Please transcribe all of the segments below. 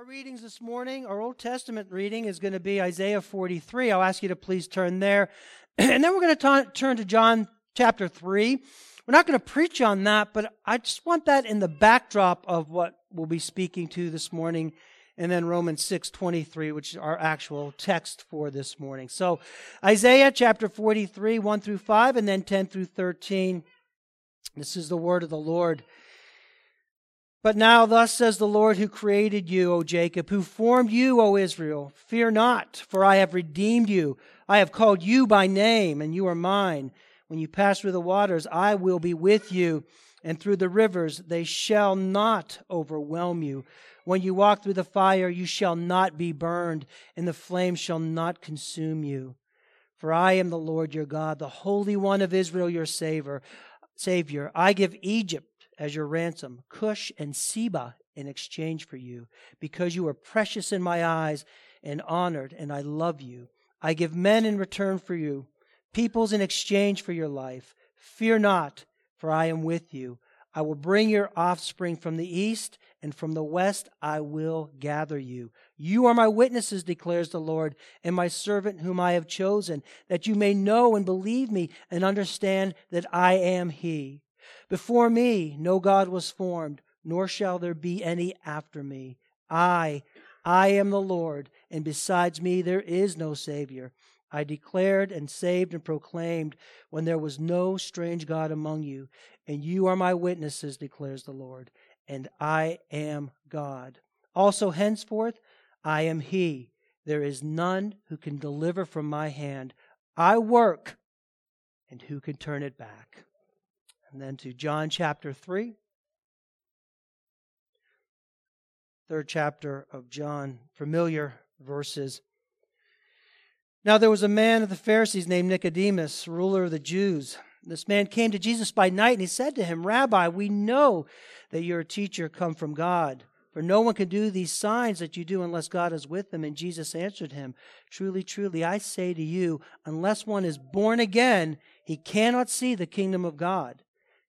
Our readings this morning, our Old Testament reading is going to be Isaiah 43. I'll ask you to please turn there. And then we're going to turn to John chapter 3. We're not going to preach on that, but I just want that in the backdrop of what we'll be speaking to this morning. And then Romans 6:23, which is our actual text for this morning. So Isaiah chapter 43, 1 through 5, and then 10 through 13. This is the word of the Lord. But now, thus says the Lord who created you, O Jacob, who formed you, O Israel. Fear not, for I have redeemed you. I have called you by name, and you are mine. When you pass through the waters, I will be with you, and through the rivers, they shall not overwhelm you. When you walk through the fire, you shall not be burned, and the flame shall not consume you. For I am the Lord your God, the Holy One of Israel, your Savior. Savior, I give Egypt as your ransom, Cush and Seba in exchange for you, because you are precious in my eyes and honored, and I love you. I give men in return for you, peoples in exchange for your life. Fear not, for I am with you. I will bring your offspring from the east, and from the west I will gather you. You are my witnesses, declares the Lord, and my servant whom I have chosen, that you may know and believe me and understand that I am He. Before me no God was formed, nor shall there be any after me. I, I am the Lord, and besides me there is no Savior. I declared and saved and proclaimed when there was no strange God among you, and you are my witnesses, declares the Lord, and I am God. Also henceforth I am He. There is none who can deliver from my hand. I work, and who can turn it back? And then to John chapter 3. Third chapter of John, familiar verses. Now there was a man of the Pharisees named Nicodemus, ruler of the Jews. This man came to Jesus by night and he said to him, Rabbi, we know that you're a teacher come from God. For no one can do these signs that you do unless God is with them. And Jesus answered him, Truly, truly, I say to you, unless one is born again, he cannot see the kingdom of God.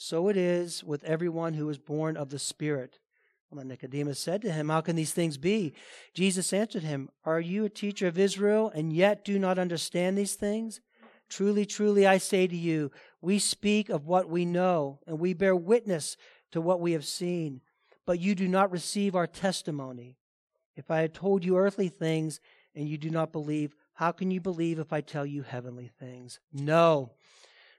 So it is with everyone who is born of the Spirit. Well, Nicodemus said to him, How can these things be? Jesus answered him, Are you a teacher of Israel and yet do not understand these things? Truly, truly, I say to you, we speak of what we know, and we bear witness to what we have seen, but you do not receive our testimony. If I had told you earthly things and you do not believe, how can you believe if I tell you heavenly things? No.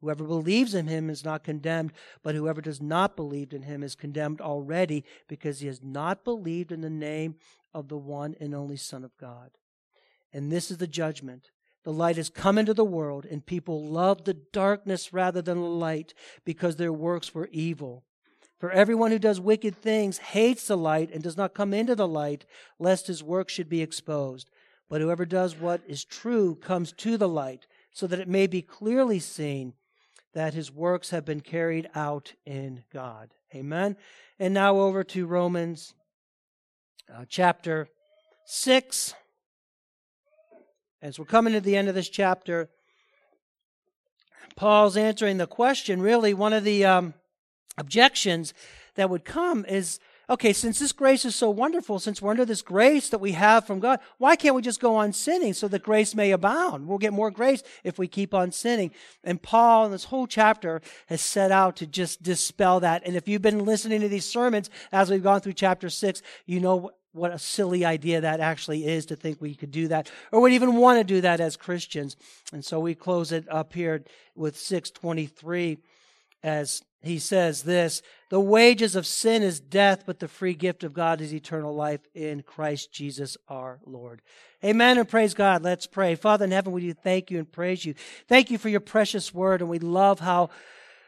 Whoever believes in him is not condemned, but whoever does not believe in him is condemned already because he has not believed in the name of the one and only Son of God. And this is the judgment. The light has come into the world, and people loved the darkness rather than the light because their works were evil. For everyone who does wicked things hates the light and does not come into the light, lest his work should be exposed. But whoever does what is true comes to the light, so that it may be clearly seen that his works have been carried out in God. Amen. And now over to Romans uh, chapter 6. As we're coming to the end of this chapter, Paul's answering the question really, one of the um, objections that would come is okay, since this grace is so wonderful, since we're under this grace that we have from God, why can't we just go on sinning so that grace may abound? We'll get more grace if we keep on sinning. And Paul, in this whole chapter, has set out to just dispel that. And if you've been listening to these sermons as we've gone through chapter six, you know what a silly idea that actually is to think we could do that or would even want to do that as Christians. And so we close it up here with 623 as he says this The wages of sin is death, but the free gift of God is eternal life in Christ Jesus our Lord. Amen and praise God. Let's pray. Father in heaven, we do thank you and praise you. Thank you for your precious word, and we love how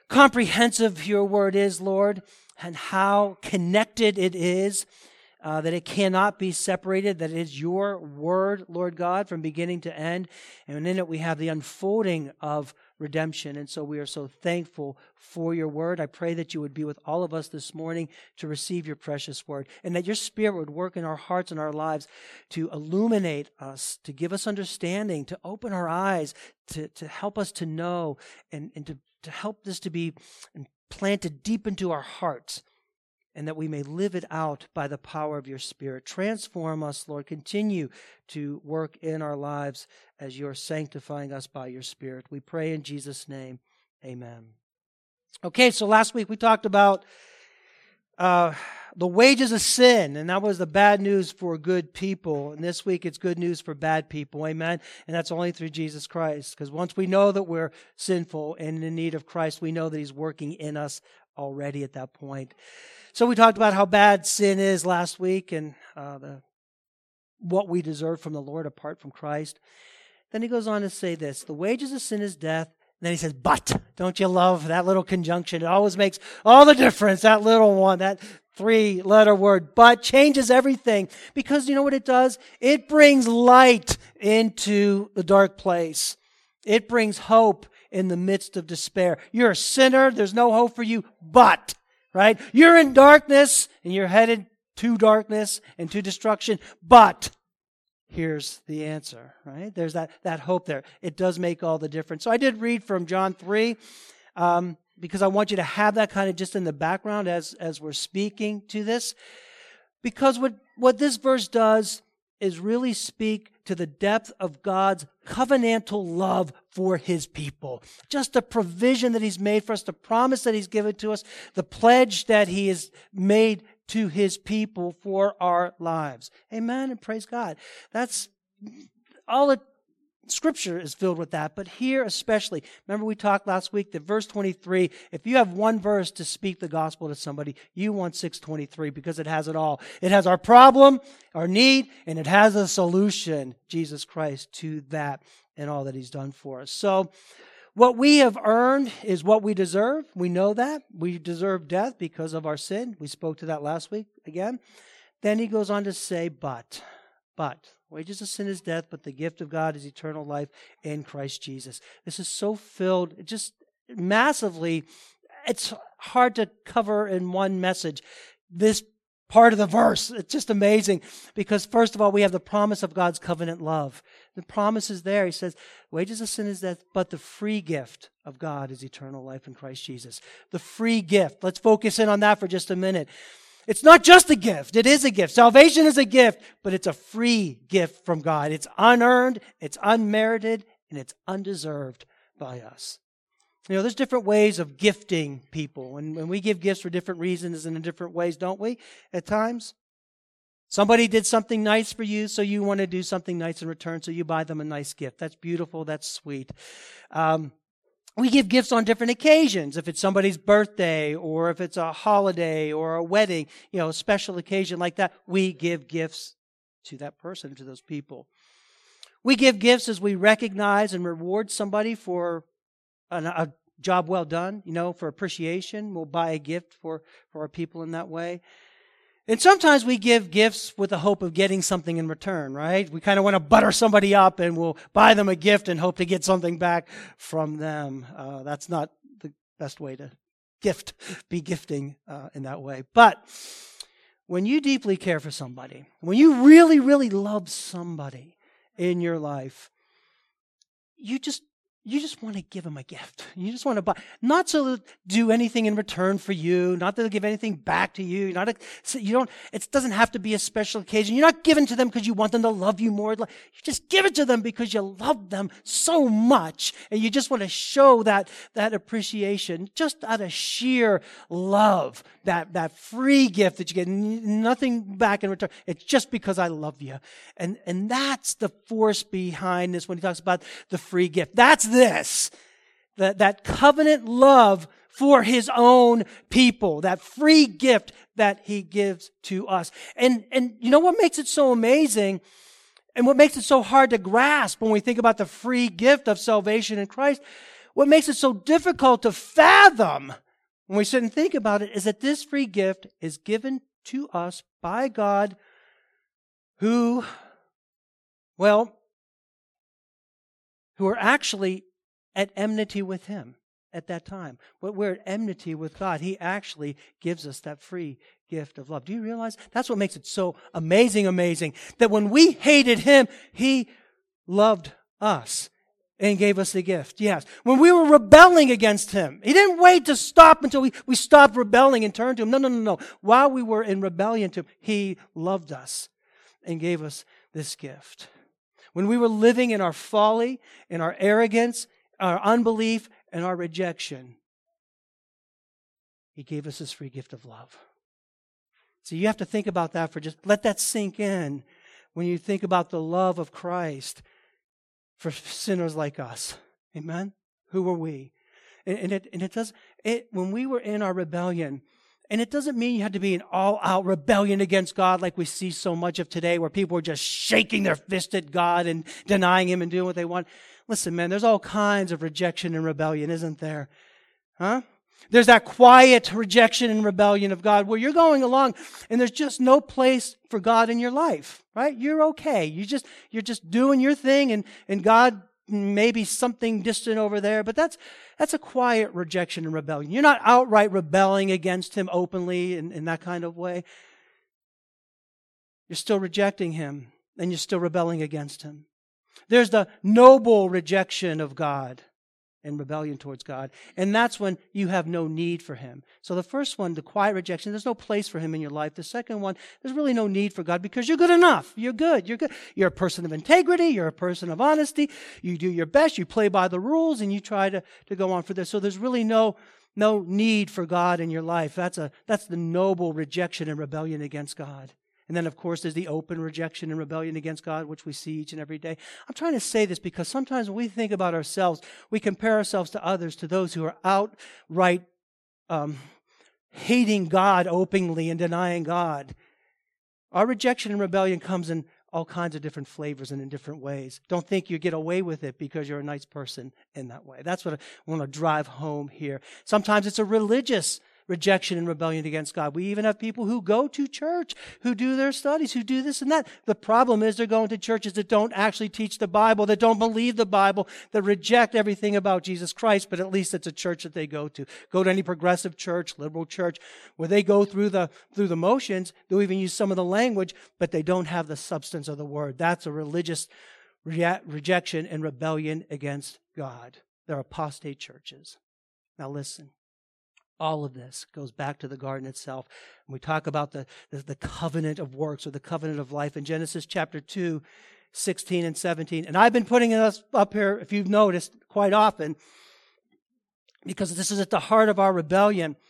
comprehensive your word is, Lord, and how connected it is uh, that it cannot be separated, that it is your word, Lord God, from beginning to end. And in it we have the unfolding of redemption. And so we are so thankful for your word. I pray that you would be with all of us this morning to receive your precious word and that your spirit would work in our hearts and our lives to illuminate us, to give us understanding, to open our eyes, to, to help us to know and, and to, to help this to be planted deep into our hearts and that we may live it out by the power of your Spirit. Transform us, Lord. Continue to work in our lives as you're sanctifying us by your Spirit. We pray in Jesus' name. Amen. Okay, so last week we talked about uh, the wages of sin, and that was the bad news for good people. And this week it's good news for bad people. Amen. And that's only through Jesus Christ. Because once we know that we're sinful and in need of Christ, we know that He's working in us already at that point. So we talked about how bad sin is last week and uh, the, what we deserve from the Lord apart from Christ. Then he goes on to say this the wages of sin is death. And then he says, but. Don't you love that little conjunction? It always makes all the difference, that little one, that three letter word. But changes everything. Because you know what it does? It brings light into the dark place. It brings hope in the midst of despair. You're a sinner. There's no hope for you, but right? You're in darkness and you're headed to darkness and to destruction, but here's the answer, right? There's that, that hope there. It does make all the difference. So I did read from John 3 um, because I want you to have that kind of just in the background as, as we're speaking to this. Because what, what this verse does is really speak to the depth of God's covenantal love for his people. Just the provision that he's made for us, the promise that he's given to us, the pledge that he has made to his people for our lives. Amen and praise God. That's all it Scripture is filled with that, but here especially. Remember, we talked last week that verse 23, if you have one verse to speak the gospel to somebody, you want 623 because it has it all. It has our problem, our need, and it has a solution, Jesus Christ, to that and all that He's done for us. So, what we have earned is what we deserve. We know that. We deserve death because of our sin. We spoke to that last week again. Then he goes on to say, but, but, Wages of sin is death, but the gift of God is eternal life in Christ Jesus. This is so filled, just massively. It's hard to cover in one message. This part of the verse. It's just amazing because, first of all, we have the promise of God's covenant love. The promise is there. He says, Wages of sin is death, but the free gift of God is eternal life in Christ Jesus. The free gift. Let's focus in on that for just a minute. It's not just a gift, it is a gift. Salvation is a gift, but it's a free gift from God. It's unearned, it's unmerited, and it's undeserved by us. You know, there's different ways of gifting people, and, and we give gifts for different reasons and in different ways, don't we? At times. Somebody did something nice for you, so you want to do something nice in return, so you buy them a nice gift. That's beautiful, that's sweet. Um, we give gifts on different occasions. If it's somebody's birthday or if it's a holiday or a wedding, you know, a special occasion like that, we give gifts to that person, to those people. We give gifts as we recognize and reward somebody for an, a job well done, you know, for appreciation. We'll buy a gift for, for our people in that way. And sometimes we give gifts with the hope of getting something in return, right? We kind of want to butter somebody up and we'll buy them a gift and hope to get something back from them. Uh, that's not the best way to gift, be gifting uh, in that way. But when you deeply care for somebody, when you really, really love somebody in your life, you just you just want to give them a gift. You just want to buy, not to do anything in return for you, not to give anything back to you. Not to, you don't. It doesn't have to be a special occasion. You're not giving to them because you want them to love you more. You just give it to them because you love them so much, and you just want to show that that appreciation just out of sheer love. That that free gift that you get, nothing back in return. It's just because I love you, and and that's the force behind this when he talks about the free gift. That's this that, that covenant love for his own people, that free gift that he gives to us. And, and you know what makes it so amazing and what makes it so hard to grasp when we think about the free gift of salvation in Christ? What makes it so difficult to fathom when we sit and think about it is that this free gift is given to us by God who, well, who are actually at enmity with Him at that time. But We're at enmity with God. He actually gives us that free gift of love. Do you realize? That's what makes it so amazing, amazing. That when we hated Him, He loved us and gave us the gift. Yes. When we were rebelling against Him, He didn't wait to stop until we, we stopped rebelling and turned to Him. No, no, no, no. While we were in rebellion to Him, He loved us and gave us this gift. When we were living in our folly, in our arrogance, our unbelief, and our rejection, He gave us this free gift of love. So you have to think about that for just let that sink in when you think about the love of Christ for sinners like us. Amen? Who were we? And, and it, and it does, it, when we were in our rebellion, and it doesn't mean you have to be an all out rebellion against God like we see so much of today where people are just shaking their fist at God and denying Him and doing what they want. Listen, man, there's all kinds of rejection and rebellion, isn't there? Huh? There's that quiet rejection and rebellion of God where you're going along and there's just no place for God in your life, right? You're okay. You just, you're just doing your thing and, and God maybe something distant over there, but that's, that's a quiet rejection and rebellion. You're not outright rebelling against him openly in, in that kind of way. You're still rejecting him and you're still rebelling against him. There's the noble rejection of God and rebellion towards God. And that's when you have no need for Him. So the first one, the quiet rejection, there's no place for Him in your life. The second one, there's really no need for God because you're good enough. You're good. You're good. You're a person of integrity. You're a person of honesty. You do your best. You play by the rules and you try to, to go on for this. So there's really no, no need for God in your life. That's a, that's the noble rejection and rebellion against God. And then, of course, there's the open rejection and rebellion against God, which we see each and every day. I'm trying to say this because sometimes when we think about ourselves, we compare ourselves to others, to those who are outright um, hating God openly and denying God. Our rejection and rebellion comes in all kinds of different flavors and in different ways. Don't think you get away with it because you're a nice person in that way. That's what I want to drive home here. Sometimes it's a religious rejection and rebellion against God. We even have people who go to church, who do their studies, who do this and that. The problem is they're going to churches that don't actually teach the Bible, that don't believe the Bible, that reject everything about Jesus Christ, but at least it's a church that they go to. Go to any progressive church, liberal church, where they go through the, through the motions. They'll even use some of the language, but they don't have the substance of the word. That's a religious re- rejection and rebellion against God. They're apostate churches. Now listen all of this goes back to the garden itself. We talk about the, the, the, covenant of works or the covenant of life in Genesis chapter 2, 16 and 17. And I've been putting us up here, if you've noticed, quite often, because this is at the heart of our rebellion.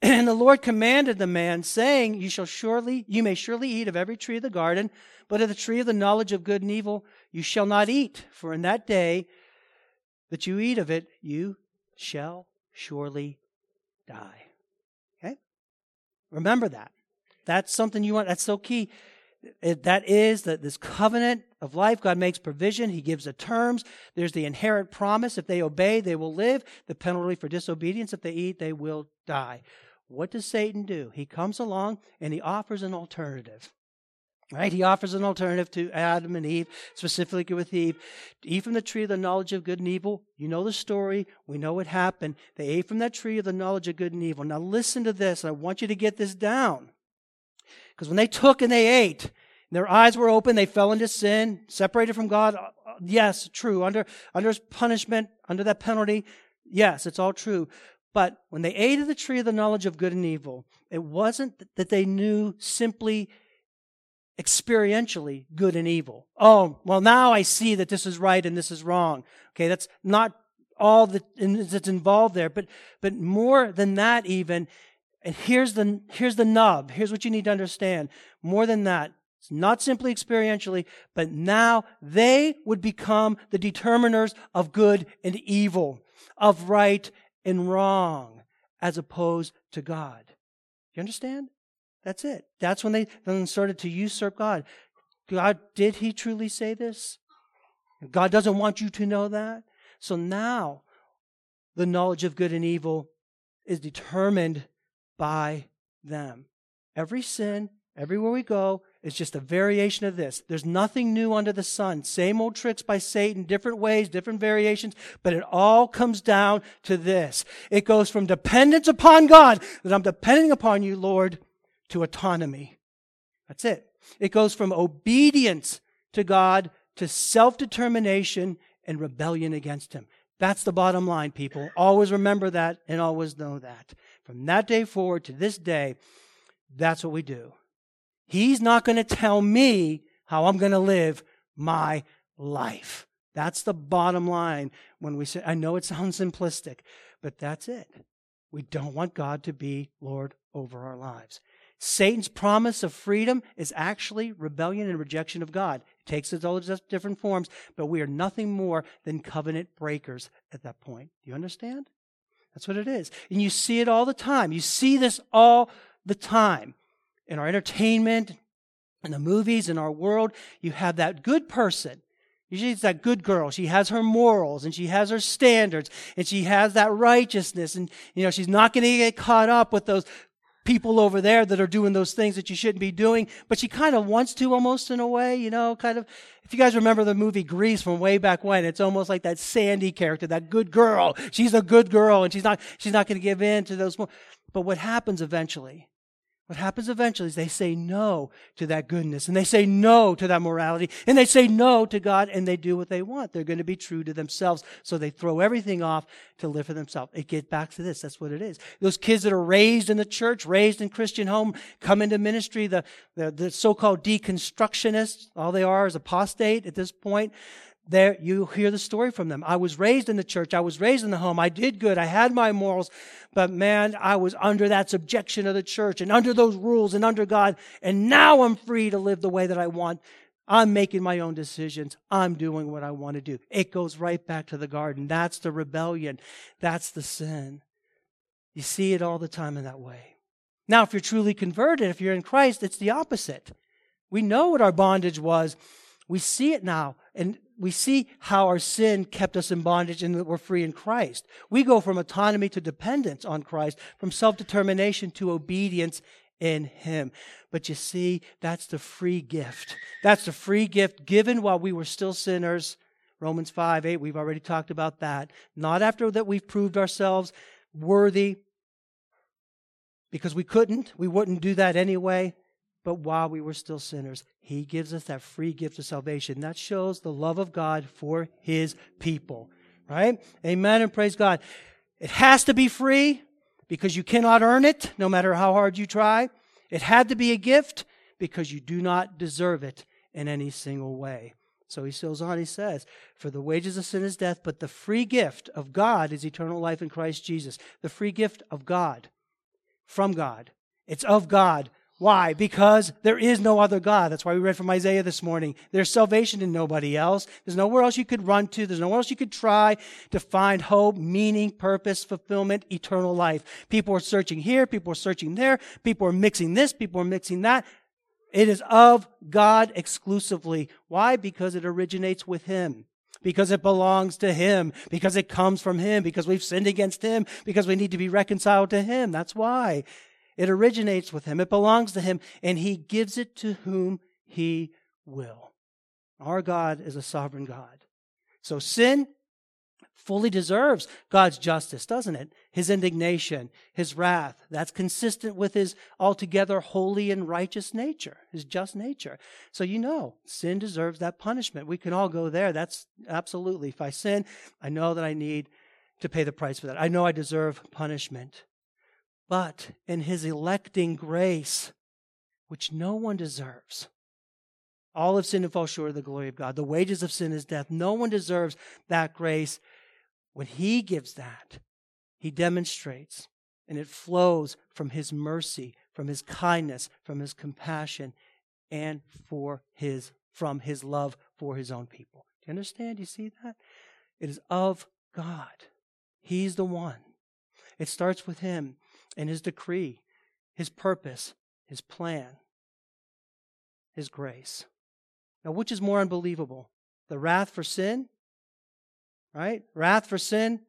And the Lord commanded the man, saying, You shall surely, you may surely eat of every tree of the garden, but of the tree of the knowledge of good and evil you shall not eat, for in that day that you eat of it, you shall surely die. Okay? Remember that. That's something you want. That's so key. It, that is that this covenant of life, God makes provision. He gives the terms. There's the inherent promise. If they obey, they will live. The penalty for disobedience, if they eat, they will die. What does Satan do? He comes along and he offers an alternative. Right? He offers an alternative to Adam and Eve, specifically with Eve. Eat from the tree of the knowledge of good and evil. You know the story. We know what happened. They ate from that tree of the knowledge of good and evil. Now listen to this. I want you to get this down. Because when they took and they ate, Their eyes were open. They fell into sin, separated from God. Uh, uh, yes, true. Under, under his punishment, under that penalty, yes, it's all true. But when they ate of the tree of the knowledge of good and evil, it wasn't that they knew simply experientially good and evil. Oh, well, now I see that this is right and this is wrong. Okay, that's not all that that's involved there, but but more than that, even. And here's the here's the nub. Here's what you need to understand. More than that, it's not simply experientially, but now they would become the determiners of good and evil, of right and wrong, as opposed to God. You understand? That's it. That's when they then started to usurp God. God, did he truly say this? God doesn't want you to know that. So now the knowledge of good and evil is determined by them. Every sin, everywhere we go, is just a variation of this. There's nothing new under the sun. Same old tricks by Satan, different ways, different variations, but it all comes down to this. It goes from dependence upon God, that I'm depending upon you, Lord, to autonomy. That's it. It goes from obedience to God to self determination and rebellion against Him. That's the bottom line, people. Always remember that and always know that. From that day forward to this day, that's what we do. He's not going to tell me how I'm going to live my life. That's the bottom line when we say, I know it sounds simplistic, but that's it. We don't want God to be Lord over our lives. Satan's promise of freedom is actually rebellion and rejection of God. It takes its all different forms, but we are nothing more than covenant breakers at that point. Do you understand? That's what it is. And you see it all the time. You see this all the time. In our entertainment, in the movies, in our world, you have that good person. Usually it's that good girl. She has her morals and she has her standards and she has that righteousness and, you know, she's not going to get caught up with those people over there that are doing those things that you shouldn't be doing, but she kind of wants to almost in a way, you know, kind of. If you guys remember the movie Grease from way back when, it's almost like that Sandy character, that good girl. She's a good girl and she's not, she's not going to give in to those. But what happens eventually what happens eventually is they say no to that goodness and they say no to that morality and they say no to God and they do what they want. They're going to be true to themselves. So they throw everything off to live for themselves. It gets back to this. That's what it is. Those kids that are raised in the church, raised in Christian home, come into ministry, the, the, the so-called deconstructionists, all they are is apostate at this point there you hear the story from them. I was raised in the church. I was raised in the home. I did good. I had my morals, but man, I was under that subjection of the church and under those rules and under God. And now I'm free to live the way that I want. I'm making my own decisions. I'm doing what I want to do. It goes right back to the garden. That's the rebellion. That's the sin. You see it all the time in that way. Now, if you're truly converted, if you're in Christ, it's the opposite. We know what our bondage was. We see it now. And we see how our sin kept us in bondage and that we're free in Christ. We go from autonomy to dependence on Christ, from self determination to obedience in Him. But you see, that's the free gift. That's the free gift given while we were still sinners. Romans 5 8, we've already talked about that. Not after that we've proved ourselves worthy, because we couldn't, we wouldn't do that anyway but while we were still sinners, He gives us that free gift of salvation. That shows the love of God for His people, right? Amen and praise God. It has to be free because you cannot earn it, no matter how hard you try. It had to be a gift because you do not deserve it in any single way. So he goes on, he says, For the wages of sin is death, but the free gift of God is eternal life in Christ Jesus. The free gift of God, from God. It's of God why? Because there is no other God. That's why we read from Isaiah this morning. There's salvation in nobody else. There's nowhere else you could run to. There's nowhere else you could try to find hope, meaning, purpose, fulfillment, eternal life. People are searching here. People are searching there. People are mixing this. People are mixing that. It is of God exclusively. Why? Because it originates with Him. Because it belongs to Him. Because it comes from Him. Because we've sinned against Him. Because we need to be reconciled to Him. That's why. It originates with him. It belongs to him, and he gives it to whom he will. Our God is a sovereign God. So sin, fully deserves God's justice, doesn't it? His indignation, his wrath. That's consistent with his altogether holy and righteous nature, his just nature. So you know, sin deserves that punishment. We can all go there. That's absolutely. If I sin, I know that I need to pay the price for that. I know I deserve punishment. But in his electing grace, which no one deserves, all have sinned and fall short of the glory of God. The wages of sin is death. No one deserves that grace. When He gives that, He demonstrates, and it flows from His mercy, from His kindness, from His compassion, and for His from His love for His own people. Do you understand? Do you see that? It is of God. He's the one. It starts with Him and His decree, His purpose, His plan, His grace. Now, which is more unbelievable? The wrath for sin? Right? Wrath for sin?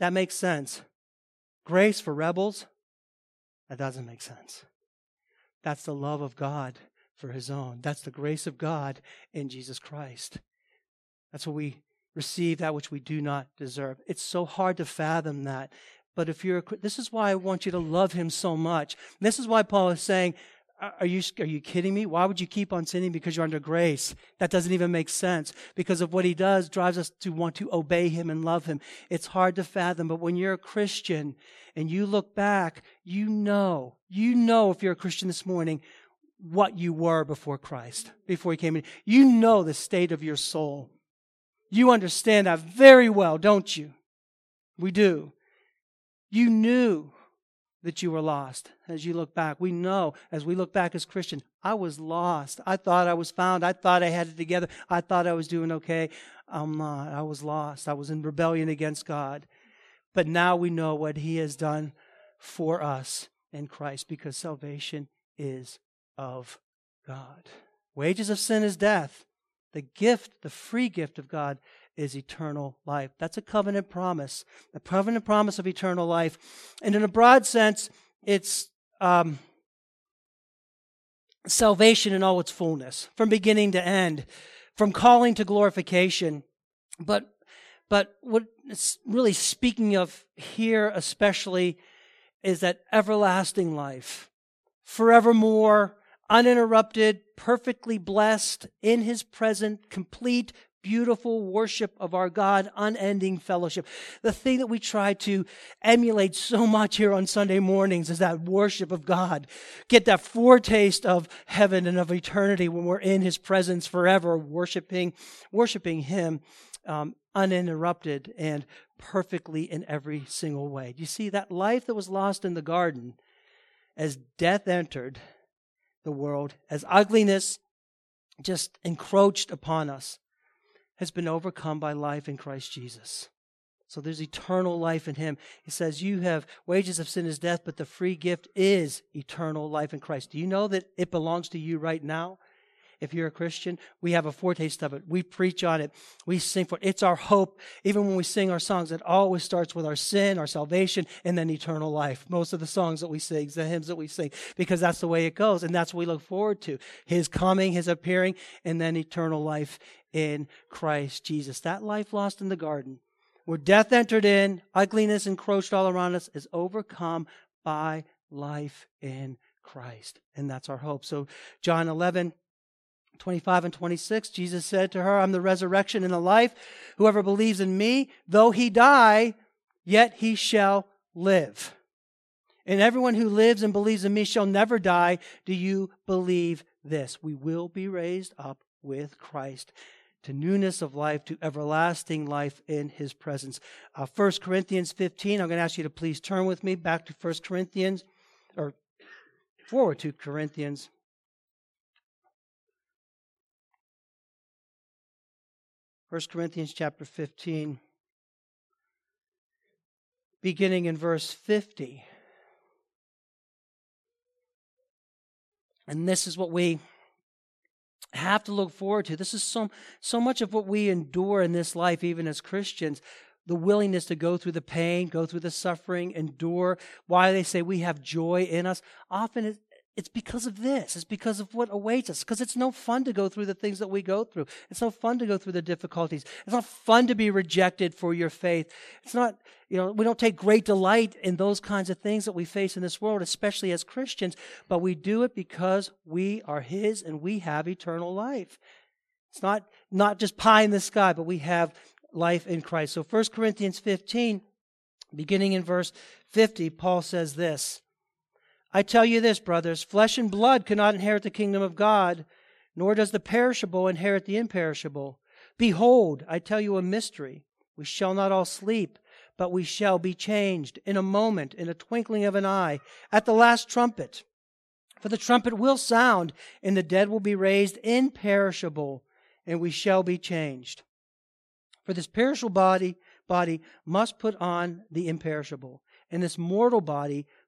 That makes sense. Grace for rebels? That doesn't make sense. That's the love of God for his own. That's the grace of God in Jesus Christ. That's what we receive, that which we do not deserve. It's so hard to fathom that. But if you're, a, this is why I want you to love him so much. This is why Paul is saying, are you, are you kidding me? Why would you keep on sinning because you're under grace? That doesn't even make sense because of what he does drives us to want to obey him and love him. It's hard to fathom, but when you're a Christian and you look back, you know, you know if you're a Christian this morning what you were before Christ, before he came in. You know the state of your soul. You understand that very well, don't you? We do. You knew that you were lost as you look back. We know as we look back as Christians, I was lost. I thought I was found. I thought I had it together. I thought I was doing okay. I'm not. I was lost. I was in rebellion against God. But now we know what He has done for us in Christ because salvation is of God. Wages of sin is death. The gift, the free gift of God is eternal life. That's a covenant promise, a covenant promise of eternal life. And in a broad sense, it's um, salvation in all its fullness, from beginning to end, from calling to glorification. But but what it's really speaking of here, especially, is that everlasting life, forevermore, uninterrupted, perfectly blessed in His present, complete beautiful worship of our God, unending fellowship. The thing that we try to emulate so much here on Sunday mornings is that worship of God. Get that foretaste of heaven and of eternity when we're in His presence forever, worshiping, worshiping Him um, uninterrupted and perfectly in every single way. Do you see that life that was lost in the garden as death entered the world, as ugliness just encroached upon us? Has been overcome by life in Christ Jesus. So there's eternal life in him. He says, You have wages of sin is death, but the free gift is eternal life in Christ. Do you know that it belongs to you right now? If you're a Christian, we have a foretaste of it. We preach on it. We sing for it. It's our hope. Even when we sing our songs, it always starts with our sin, our salvation, and then eternal life. Most of the songs that we sing, the hymns that we sing, because that's the way it goes. And that's what we look forward to. His coming, His appearing, and then eternal life in Christ Jesus. That life lost in the garden, where death entered in, ugliness encroached all around us, is overcome by life in Christ. And that's our hope. So, John 11, 25 and 26, Jesus said to her, I'm the resurrection and the life. Whoever believes in me, though he die, yet he shall live. And everyone who lives and believes in me shall never die. Do you believe this? We will be raised up with Christ to newness of life, to everlasting life in his presence. Uh, 1 Corinthians 15, I'm going to ask you to please turn with me back to 1 Corinthians, or forward to Corinthians. First Corinthians chapter 15, beginning in verse 50. And this is what we have to look forward to. This is so, so much of what we endure in this life, even as Christians. The willingness to go through the pain, go through the suffering, endure. Why they say we have joy in us. Often it's because of this. It's because of what awaits us. Because it's no fun to go through the things that we go through. It's no fun to go through the difficulties. It's not fun to be rejected for your faith. It's not, you know, we don't take great delight in those kinds of things that we face in this world, especially as Christians, but we do it because we are His and we have eternal life. It's not, not just pie in the sky, but we have life in Christ. So 1 Corinthians 15, beginning in verse 50, Paul says this. I tell you this, brothers flesh and blood cannot inherit the kingdom of God, nor does the perishable inherit the imperishable. Behold, I tell you a mystery. We shall not all sleep, but we shall be changed in a moment, in a twinkling of an eye, at the last trumpet. For the trumpet will sound, and the dead will be raised imperishable, and we shall be changed. For this perishable body, body must put on the imperishable, and this mortal body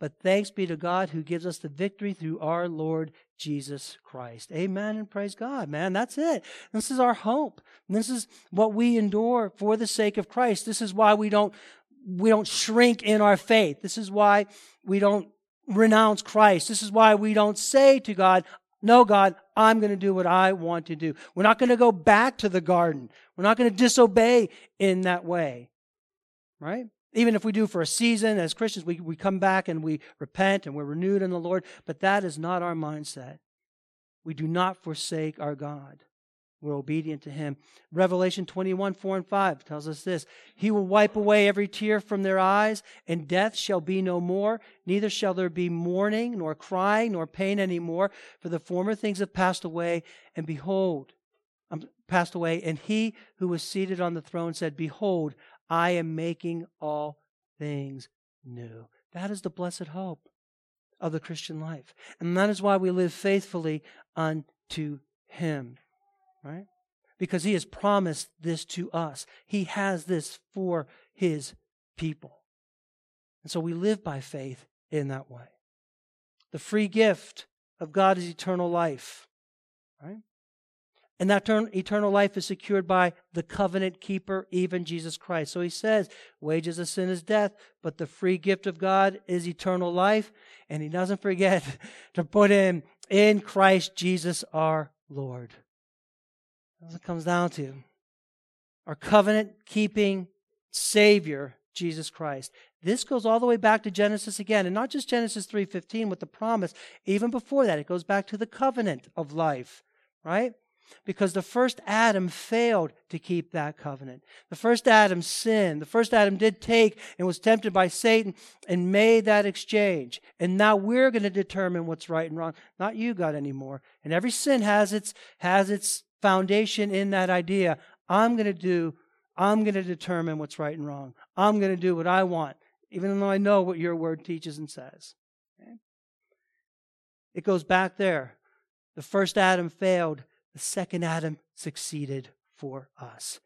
But thanks be to God who gives us the victory through our Lord Jesus Christ. Amen and praise God, man. That's it. This is our hope. This is what we endure for the sake of Christ. This is why we don't we don't shrink in our faith. This is why we don't renounce Christ. This is why we don't say to God, no, God, I'm going to do what I want to do. We're not going to go back to the garden. We're not going to disobey in that way. Right? Even if we do for a season as Christians, we, we come back and we repent and we're renewed in the Lord. But that is not our mindset. We do not forsake our God. We're obedient to Him. Revelation 21, 4 and 5 tells us this He will wipe away every tear from their eyes, and death shall be no more. Neither shall there be mourning, nor crying, nor pain any more, for the former things have passed away. And behold, um, passed away. And he who was seated on the throne said, Behold, I am making all things new. That is the blessed hope of the Christian life. And that is why we live faithfully unto Him, right? Because He has promised this to us. He has this for His people. And so we live by faith in that way. The free gift of God is eternal life, right? And that eternal life is secured by the covenant keeper, even Jesus Christ. So he says, wages of sin is death, but the free gift of God is eternal life. And he doesn't forget to put in, in Christ Jesus our Lord. That's what it comes down to. Our covenant keeping Savior, Jesus Christ. This goes all the way back to Genesis again, and not just Genesis 3:15 with the promise. Even before that, it goes back to the covenant of life, right? Because the first Adam failed to keep that covenant. The first Adam sinned. The first Adam did take and was tempted by Satan and made that exchange. And now we're going to determine what's right and wrong. Not you, God, anymore. And every sin has its, has its foundation in that idea. I'm going to do, I'm going to determine what's right and wrong. I'm going to do what I want, even though I know what your word teaches and says. Okay? It goes back there. The first Adam failed the second Adam succeeded for us.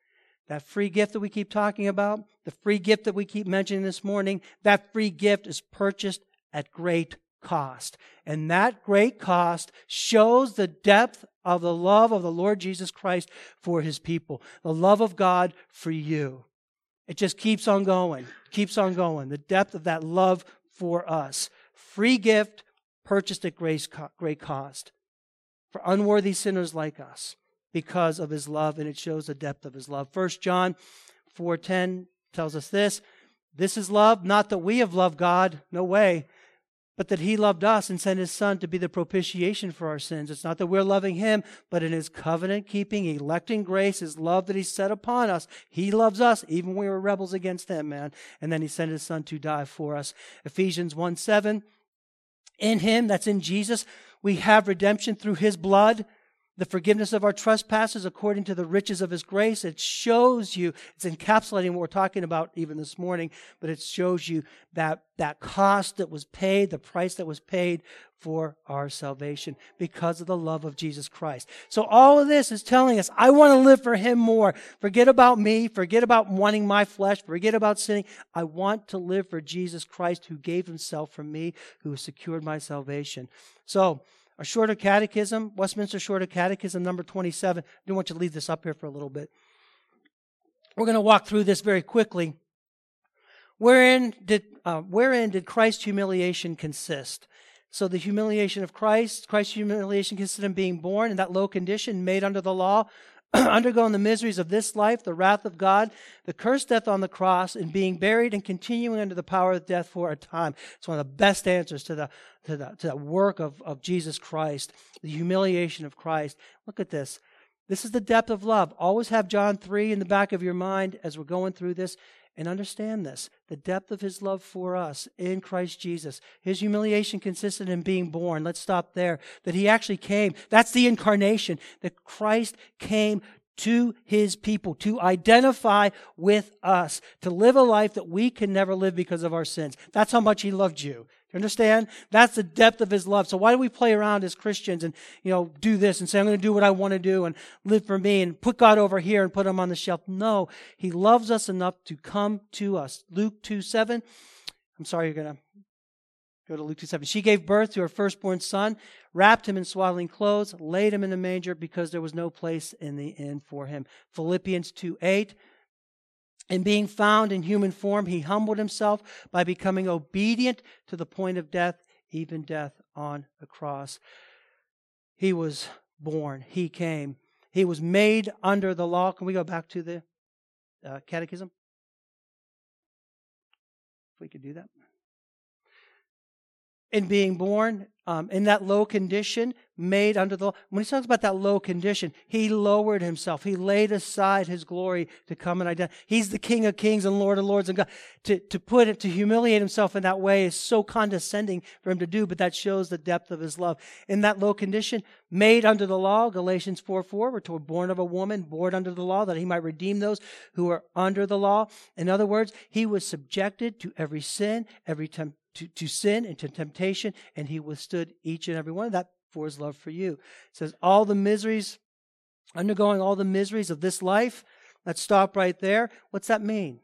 That free gift that we keep talking about, the free gift that we keep mentioning this morning, that free gift is purchased at great cost. And that great cost shows the depth of the love of the Lord Jesus Christ for his people, the love of God for you. It just keeps on going, keeps on going. The depth of that love for us. Free gift purchased at great cost for unworthy sinners like us because of his love and it shows the depth of his love. 1 John 4:10 tells us this, this is love, not that we have loved God, no way, but that he loved us and sent his son to be the propitiation for our sins. It's not that we're loving him, but in his covenant keeping, electing grace, his love that he set upon us. He loves us even when we were rebels against him, man. And then he sent his son to die for us. Ephesians 1 7. In him, that's in Jesus, we have redemption through his blood, the forgiveness of our trespasses according to the riches of his grace. It shows you, it's encapsulating what we're talking about even this morning, but it shows you that, that cost that was paid, the price that was paid for our salvation because of the love of Jesus Christ. So all of this is telling us, I want to live for him more. Forget about me. Forget about wanting my flesh. Forget about sinning. I want to live for Jesus Christ who gave himself for me, who secured my salvation. So, a shorter catechism, Westminster Shorter Catechism, number 27. I do want you to leave this up here for a little bit. We're going to walk through this very quickly. Wherein did, uh, wherein did Christ's humiliation consist? So the humiliation of Christ, Christ's humiliation consisted in being born in that low condition, made under the law, undergoing the miseries of this life, the wrath of God, the cursed death on the cross, and being buried and continuing under the power of death for a time. It's one of the best answers to the to the to the work of, of Jesus Christ, the humiliation of Christ. Look at this. This is the depth of love. Always have John 3 in the back of your mind as we're going through this. And understand this the depth of his love for us in Christ Jesus. His humiliation consisted in being born. Let's stop there. That he actually came. That's the incarnation. That Christ came to his people to identify with us, to live a life that we can never live because of our sins. That's how much he loved you. You understand? That's the depth of his love. So why do we play around as Christians and, you know, do this and say, I'm going to do what I want to do and live for me and put God over here and put him on the shelf? No, he loves us enough to come to us. Luke 2 7. I'm sorry, you're going to go to Luke 2 7. She gave birth to her firstborn son, wrapped him in swaddling clothes, laid him in a manger because there was no place in the inn for him. Philippians 2 8. And being found in human form, he humbled himself by becoming obedient to the point of death, even death on the cross. He was born, he came. He was made under the law. Can we go back to the uh, catechism? If we could do that. In being born um, in that low condition, made under the law. When he talks about that low condition, he lowered himself. He laid aside his glory to come and identify. He's the King of Kings and Lord of Lords and God. To, to put it, to humiliate himself in that way is so condescending for him to do, but that shows the depth of his love. In that low condition, made under the law, Galatians 4 4, we're told, born of a woman, born under the law, that he might redeem those who are under the law. In other words, he was subjected to every sin, every temptation to, to sin and to temptation, and he withstood each and every one of that for his love for you. It says, all the miseries, undergoing all the miseries of this life. Let's stop right there. What's that mean?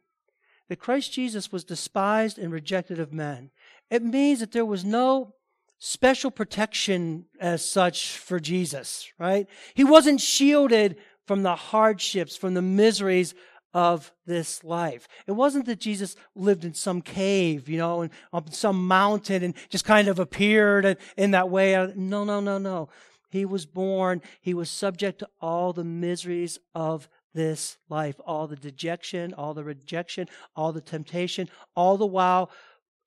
That Christ Jesus was despised and rejected of men. It means that there was no special protection as such for Jesus, right? He wasn't shielded from the hardships, from the miseries of this life. It wasn't that Jesus lived in some cave, you know, and on some mountain and just kind of appeared in that way. Uh, no, no, no, no. He was born. He was subject to all the miseries of this life, all the dejection, all the rejection, all the temptation, all the while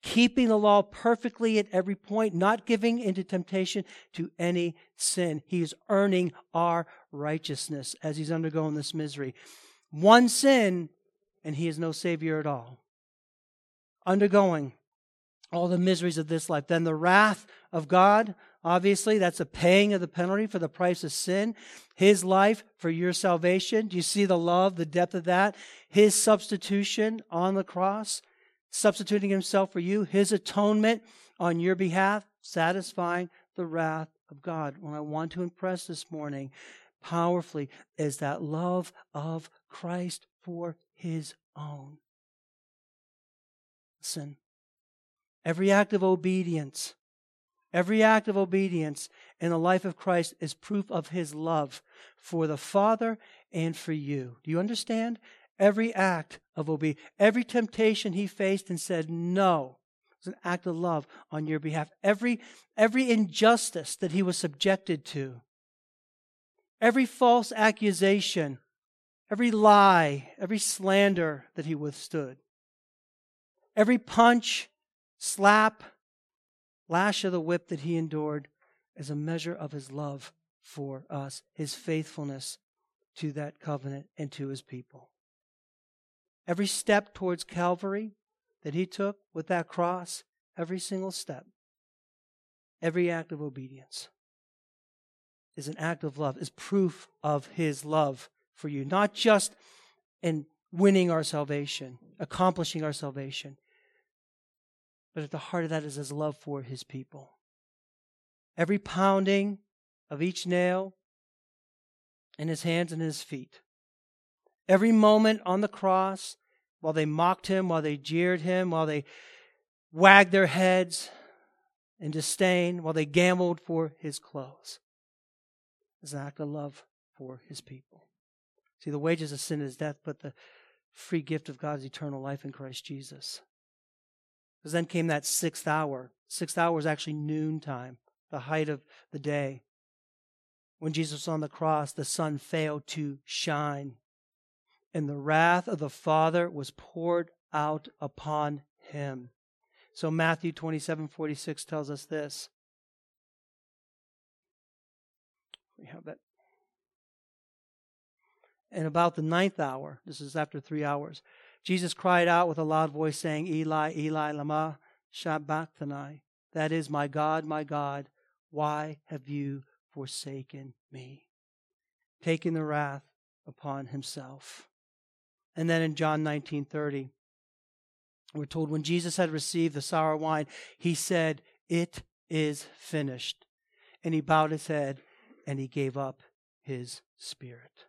keeping the law perfectly at every point, not giving into temptation to any sin. He is earning our righteousness as he's undergoing this misery. One sin, and he is no Savior at all. Undergoing all the miseries of this life. Then the wrath of God, obviously, that's a paying of the penalty for the price of sin. His life for your salvation. Do you see the love, the depth of that? His substitution on the cross, substituting himself for you. His atonement on your behalf, satisfying the wrath of God. What I want to impress this morning powerfully is that love of Christ for his own. Listen, every act of obedience, every act of obedience in the life of Christ is proof of his love for the Father and for you. Do you understand? Every act of obedience, every temptation he faced and said no, was an act of love on your behalf. Every, every injustice that he was subjected to, every false accusation, every lie, every slander that he withstood, every punch, slap, lash of the whip that he endured as a measure of his love for us, his faithfulness to that covenant and to his people. Every step towards Calvary that he took with that cross, every single step, every act of obedience is an act of love, is proof of his love for you, not just in winning our salvation, accomplishing our salvation, but at the heart of that is his love for his people. Every pounding of each nail in his hands and his feet, every moment on the cross, while they mocked him, while they jeered him, while they wagged their heads in disdain, while they gambled for his clothes is an act of love for his people. See, the wages of sin is death, but the free gift of God is eternal life in Christ Jesus. Because then came that sixth hour. Sixth hour is actually noontime, the height of the day. When Jesus was on the cross, the sun failed to shine, and the wrath of the Father was poured out upon him. So Matthew 27 46 tells us this. We have that. And about the ninth hour, this is after three hours, Jesus cried out with a loud voice, saying, Eli, Eli, lama sabachthani. That is, my God, my God, why have you forsaken me? Taking the wrath upon himself. And then in John 19 30, we're told when Jesus had received the sour wine, he said, It is finished. And he bowed his head and he gave up his spirit.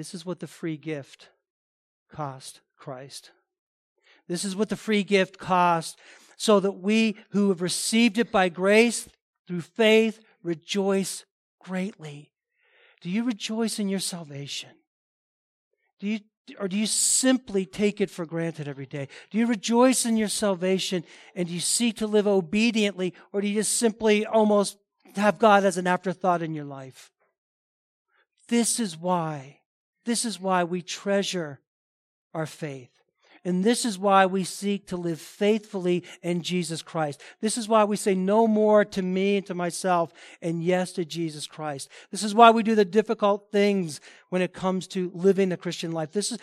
This is what the free gift cost Christ. This is what the free gift cost, so that we who have received it by grace through faith rejoice greatly. Do you rejoice in your salvation? Do you or do you simply take it for granted every day? Do you rejoice in your salvation and do you seek to live obediently, or do you just simply almost have God as an afterthought in your life? This is why, this is why we treasure our faith. And this is why we seek to live faithfully in Jesus Christ. This is why we say no more to me and to myself and yes to Jesus Christ. This is why we do the difficult things when it comes to living the Christian life. This is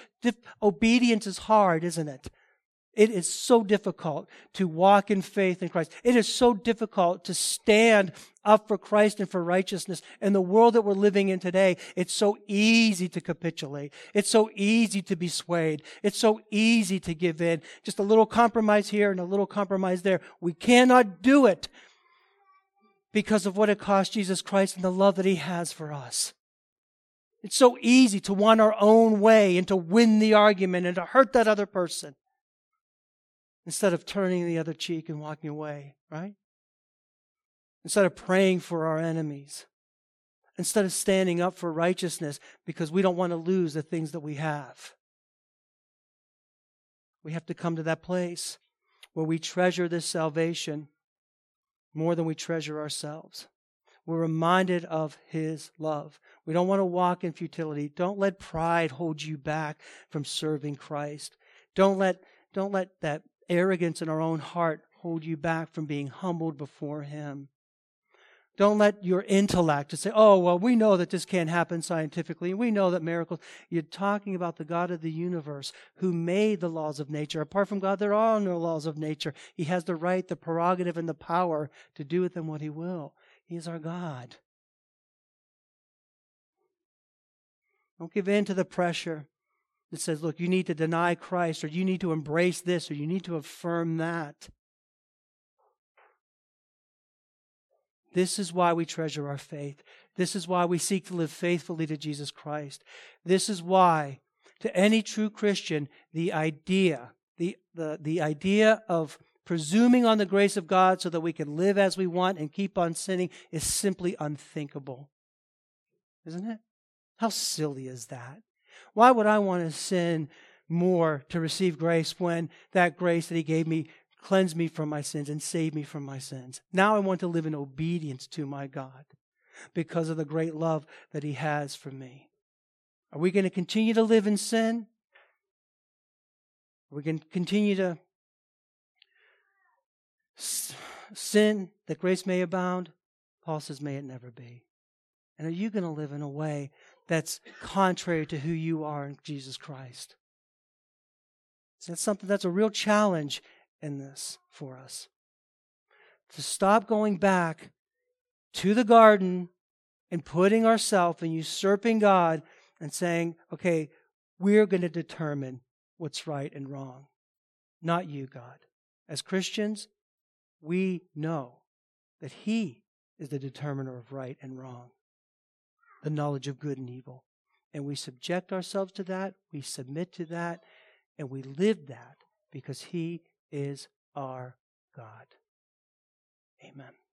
obedience is hard, isn't it? It is so difficult to walk in faith in Christ. It is so difficult to stand up for Christ and for righteousness. In the world that we're living in today, it's so easy to capitulate. It's so easy to be swayed. It's so easy to give in. Just a little compromise here and a little compromise there. We cannot do it because of what it cost Jesus Christ and the love that he has for us. It's so easy to want our own way and to win the argument and to hurt that other person instead of turning the other cheek and walking away, right? Instead of praying for our enemies, instead of standing up for righteousness because we don't want to lose the things that we have. We have to come to that place where we treasure this salvation more than we treasure ourselves. We're reminded of His love. We don't want to walk in futility. Don't let pride hold you back from serving Christ. Don't let, don't let that arrogance in our own heart hold you back from being humbled before Him. Don't let your intellect to say, oh, well, we know that this can't happen scientifically. We know that miracles. You're talking about the God of the universe who made the laws of nature. Apart from God, there are no laws of nature. He has the right, the prerogative, and the power to do with them what He will. He is our God. Don't give in to the pressure that says, look, you need to deny Christ, or you need to embrace this, or you need to affirm that. This is why we treasure our faith. This is why we seek to live faithfully to Jesus Christ. This is why, to any true Christian, the idea, the, the, the idea of presuming on the grace of God so that we can live as we want and keep on sinning is simply unthinkable. Isn't it? How silly is that? Why would I want to sin more to receive grace when that grace that He gave me cleansed me from my sins and saved me from my sins? Now I want to live in obedience to my God because of the great love that He has for me. Are we going to continue to live in sin? Are we going to continue to sin that grace may abound? Paul says, may it never be. And are you going to live in a way that's contrary to who you are in Jesus Christ. So that's something that's a real challenge in this for us. To stop going back to the garden and putting ourselves and usurping God and saying, okay, we're going to determine what's right and wrong, not you, God. As Christians, we know that He is the determiner of right and wrong, the knowledge of good and evil. And we subject ourselves to that, we submit to that, and we live that because He is our God. Amen.